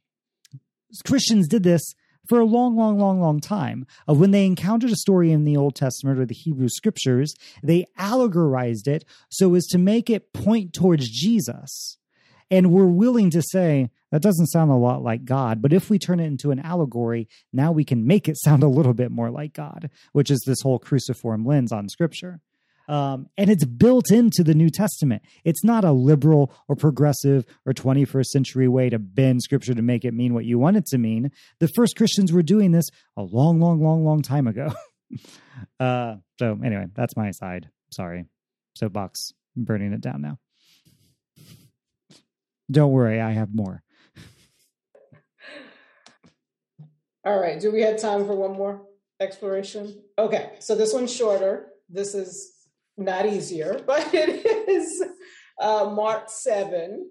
Christians did this for a long, long, long, long time. Of when they encountered a story in the Old Testament or the Hebrew scriptures, they allegorized it so as to make it point towards Jesus. And we're willing to say, that doesn't sound a lot like God, but if we turn it into an allegory, now we can make it [laughs] sound a little bit more like God, which is this whole cruciform lens on scripture. Um, and it's built into the New Testament. It's not a liberal or progressive or 21st century way to bend scripture to make it mean what you want it to mean. The first Christians were doing this a long, long, long, long time ago. [laughs] uh, so, anyway, that's my side. Sorry. Soapbox, burning it down now. Don't worry, I have more. All right. Do we have time for one more exploration? Okay. So this one's shorter. This is not easier, [laughs] but it is uh, Mark 7.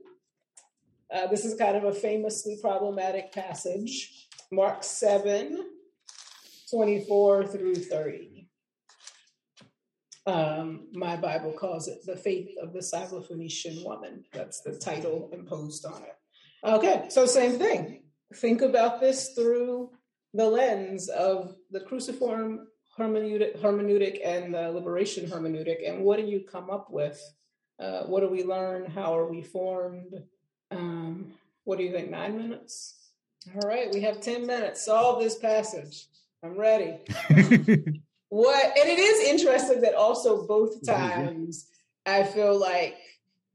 Uh, this is kind of a famously problematic passage. Mark 7, 24 through 30. Um, my Bible calls it the faith of the Syrophoenician woman. That's the title imposed on it. Okay, so same thing. Think about this through the lens of the cruciform hermeneutic, hermeneutic and the liberation hermeneutic, and what do you come up with? Uh, what do we learn? How are we formed? Um, what do you think? Nine minutes? All right, we have 10 minutes. Solve this passage. I'm ready. [laughs] what, and it is interesting that also both times I feel like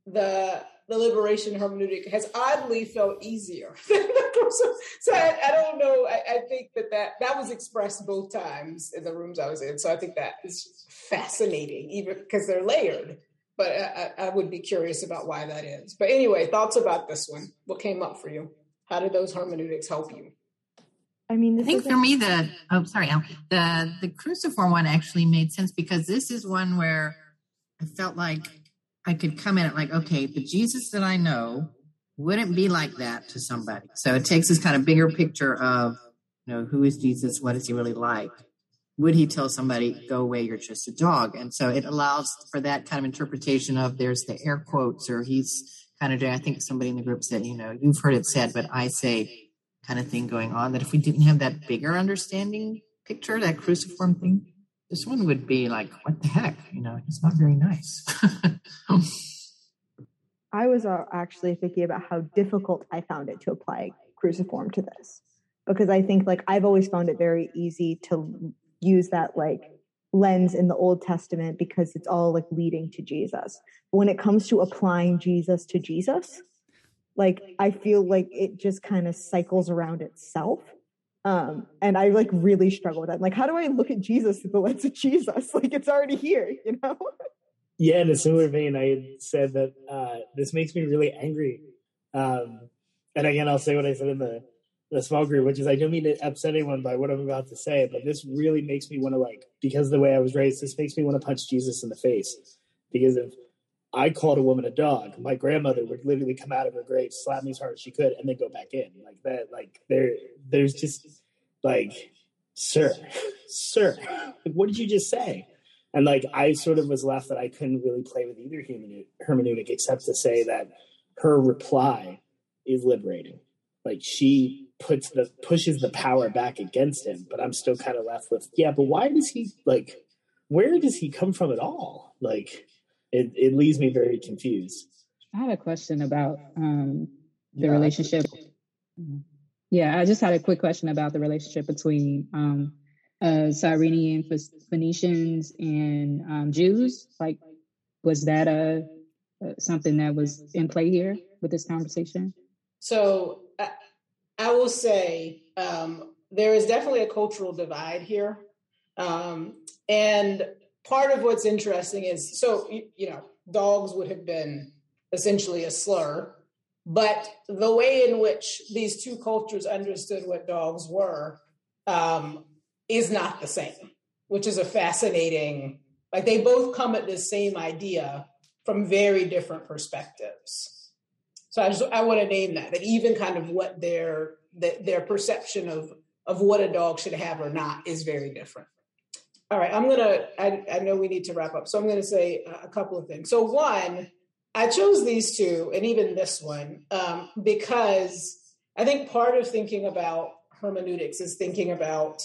the the liberation hermeneutic has oddly felt easier. [laughs] so I, I, don't know. I, I, think that, that that was expressed both times in the rooms I was in. So I think that is fascinating, even because they're layered. but I, I, would be curious about why that is. But anyway, thoughts about this one? What came up for you? How did those hermeneutics help you? I mean, I think for me, the oh, sorry, the the cruciform one actually made sense because this is one where I felt like I could come in at like, okay, the Jesus that I know wouldn't be like that to somebody. So it takes this kind of bigger picture of, you know, who is Jesus? What is he really like? Would he tell somebody, go away, you're just a dog? And so it allows for that kind of interpretation of there's the air quotes or he's kind of doing, I think somebody in the group said, you know, you've heard it said, but I say kind of thing going on that if we didn't have that bigger understanding picture, that cruciform thing, this one would be like, what the heck? You know, it's not very nice. [laughs] I was uh, actually thinking about how difficult I found it to apply cruciform to this because I think like I've always found it very easy to use that like lens in the Old Testament because it's all like leading to Jesus. When it comes to applying Jesus to Jesus, like I feel like it just kind of cycles around itself. Um, and I like really struggle with that. Like, how do I look at Jesus through the lens of Jesus? [laughs] Like, it's already here, you know? Yeah, in a similar vein, I had said that uh, this makes me really angry. Um, and again, I'll say what I said in the the small group, which is I don't mean to upset anyone by what I'm about to say, but this really makes me want to like because of the way I was raised, this makes me want to punch Jesus in the face. Because if I called a woman a dog, my grandmother would literally come out of her grave, slap me as hard as she could, and then go back in. Like that, like there there's just like, sir, sir, like, what did you just say? And like I sort of was left that I couldn't really play with either hermeneutic except to say that her reply is liberating. Like she puts the pushes the power back against him, but I'm still kind of left with yeah. But why does he like? Where does he come from at all? Like it, it leaves me very confused. I had a question about um, the yeah. relationship. Yeah, I just had a quick question about the relationship between um, uh, Cyrenian Phoenicians and um, Jews. Like, was that a, a, something that was in play here with this conversation? So I, I will say um, there is definitely a cultural divide here. Um, and part of what's interesting is so, you, know, dogs would have been essentially a slur, but the way in which these two cultures understood what dogs were um, is not the same, which is a fascinating, like they both come at the same idea from very different perspectives. So I just I want to name that that even kind of what their their perception of of what a dog should have or not is very different. All right, I'm gonna. I, I know we need to wrap up, so I'm gonna say a couple of things. So one, I chose these two, and even this one, um, because I think part of thinking about hermeneutics is thinking about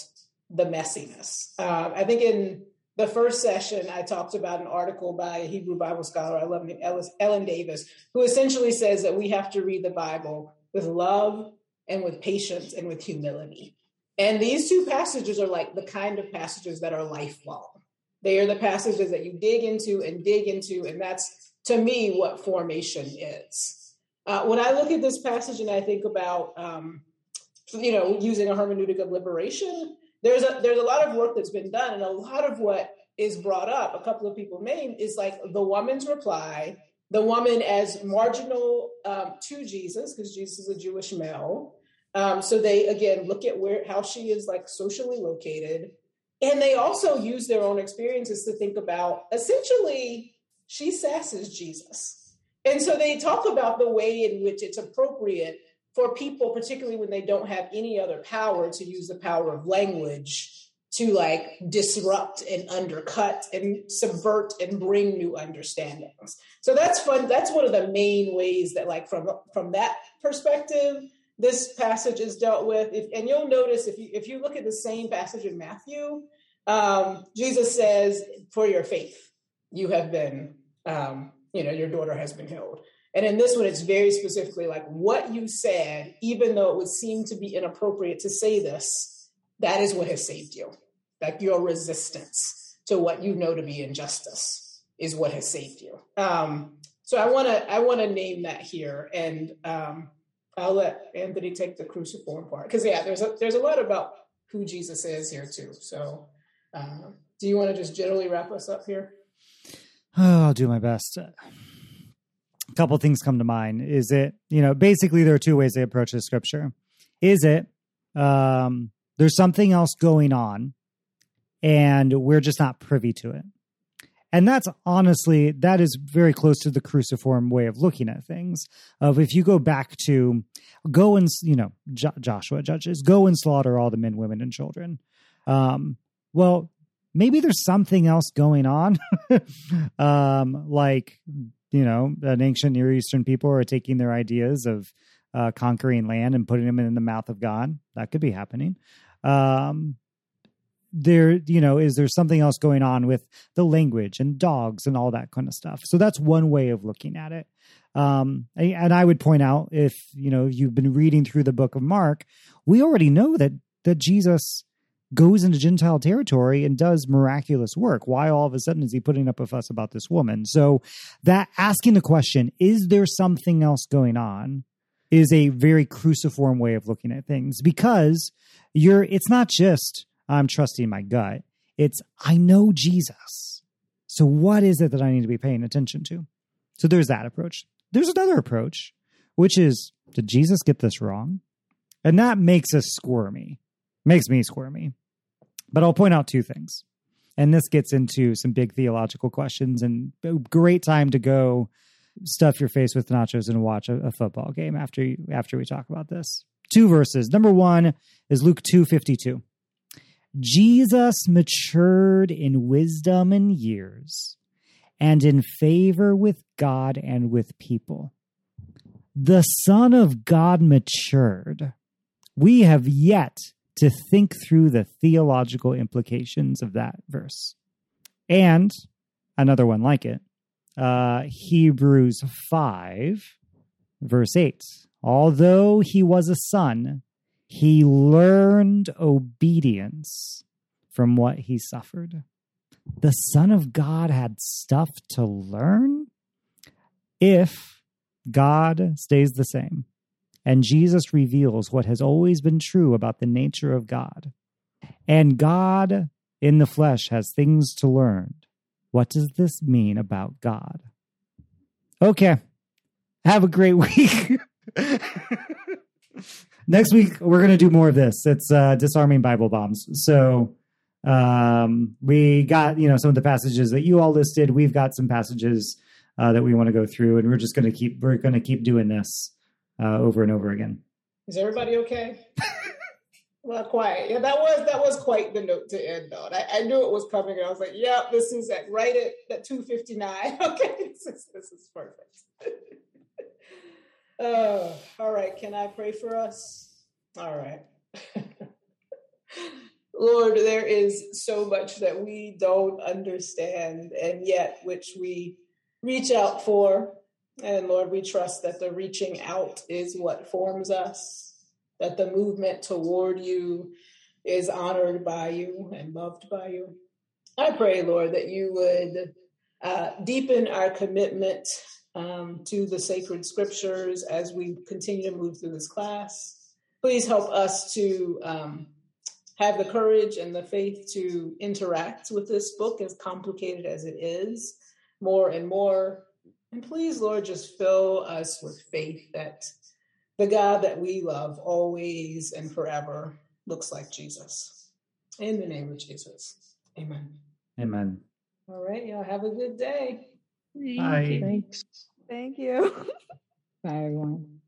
the messiness. Uh, I think in the first session, I talked about an article by a Hebrew Bible scholar I love named Ellen Davis, who essentially says that we have to read the Bible with love and with patience and with humility. And these two passages are like the kind of passages that are lifelong. They are the passages that you dig into and dig into, and that's to me what formation is. Uh, when I look at this passage and I think about, um, you know, using a hermeneutic of liberation, there's a there's a lot of work that's been done, and a lot of what is brought up. A couple of people named is like the woman's reply, the woman as marginal um, to Jesus because Jesus is a Jewish male. Um, so they again look at where how she is like socially located, and they also use their own experiences to think about essentially she sasses Jesus. And so they talk about the way in which it's appropriate for people, particularly when they don't have any other power, to use the power of language to like disrupt and undercut and subvert and bring new understandings. So that's fun. That's one of the main ways that, like, from from that perspective, this passage is dealt with. If, and you'll notice if you if you look at the same passage in Matthew, um, Jesus says, "For your faith, you have been, um, you know, your daughter has been healed." And in this one, it's very specifically like what you said, even though it would seem to be inappropriate to say this, that is what has saved you. Like your resistance to what you know to be injustice is what has saved you. Um, so I want to I want to name that here, and um, I'll let Anthony take the cruciform part because yeah, there's a there's a lot about who Jesus is here too. So, uh, do you want to just generally wrap us up here? oh, I'll do my best. A couple things come to mind. Is it, you know, basically there are two ways they approach the scripture. Is it um there's something else going on and we're just not privy to it. And that's honestly, that is very close to the cruciform way of looking at things. Of if you go back to go and, you know, jo- Joshua judges, go and slaughter all the men, women, and children. Um, well, maybe there's something else going on. [laughs] um, like, you know, an ancient Near Eastern people are taking their ideas of uh, conquering land and putting them in the mouth of God. That could be happening. Um, there you know is there something else going on with the language and dogs and all that kind of stuff? So that's one way of looking at it. Um and i would point out if you know you've been reading through the book of mark we already know that that jesus goes into gentile territory and does miraculous work. Why all of a sudden is he putting up a fuss about this woman? So that asking the question is there something else going on is a very cruciform way of looking at things because you're it's not just I'm trusting my gut. It's, I know Jesus. So what is it that I need to be paying attention to? So there's that approach. There's another approach, which is, did Jesus get this wrong? And that makes us squirmy, makes me squirmy. But I'll point out two things. And this gets into some big theological questions and great time to go stuff your face with nachos and watch a, a football game after you, after we talk about this. Two verses. Number one is Luke 252. Jesus matured in wisdom and years and in favor with God and with people. The Son of God matured. We have yet to think through the theological implications of that verse. And another one like it, uh, Hebrews 5, verse 8. Although he was a son, he learned obedience from what he suffered. The Son of God had stuff to learn if God stays the same and Jesus reveals what has always been true about the nature of God. And God in the flesh has things to learn. What does this mean about God? Okay. Have a great [laughs] week. [laughs] next week we're going to do more of this. It's uh, disarming Bible bombs. So um, we got you know some of the passages that you all listed. We've got some passages uh, that we want to go through, and we're just going to keep we're going to keep doing this uh, over and over again. Is everybody okay? [laughs] well, quiet. Yeah, that was that was quite the note to end on. I, I knew it was coming, and I was like, "Yep, this is at right at, at two fifty nine. [laughs] Okay, this is this is perfect." [laughs] Uh, all right. Can I pray for us? All right. [laughs] Lord, there is so much that we don't understand, and yet which we reach out for. And Lord, we trust that the reaching out is what forms us, that the movement toward you is honored by you and loved by you. I pray, Lord, that you would uh, deepen our commitment um, to the sacred scriptures as we continue to move through this class. Please help us to um, have the courage and the faith to interact with this book, as complicated as it is, more and more. And please, Lord, just fill us with faith that the God that we love always and forever looks like Jesus. In the name of Jesus. Amen. Amen. All right, y'all have a good day. Bye. Thanks. Thank you. [laughs] Bye, everyone.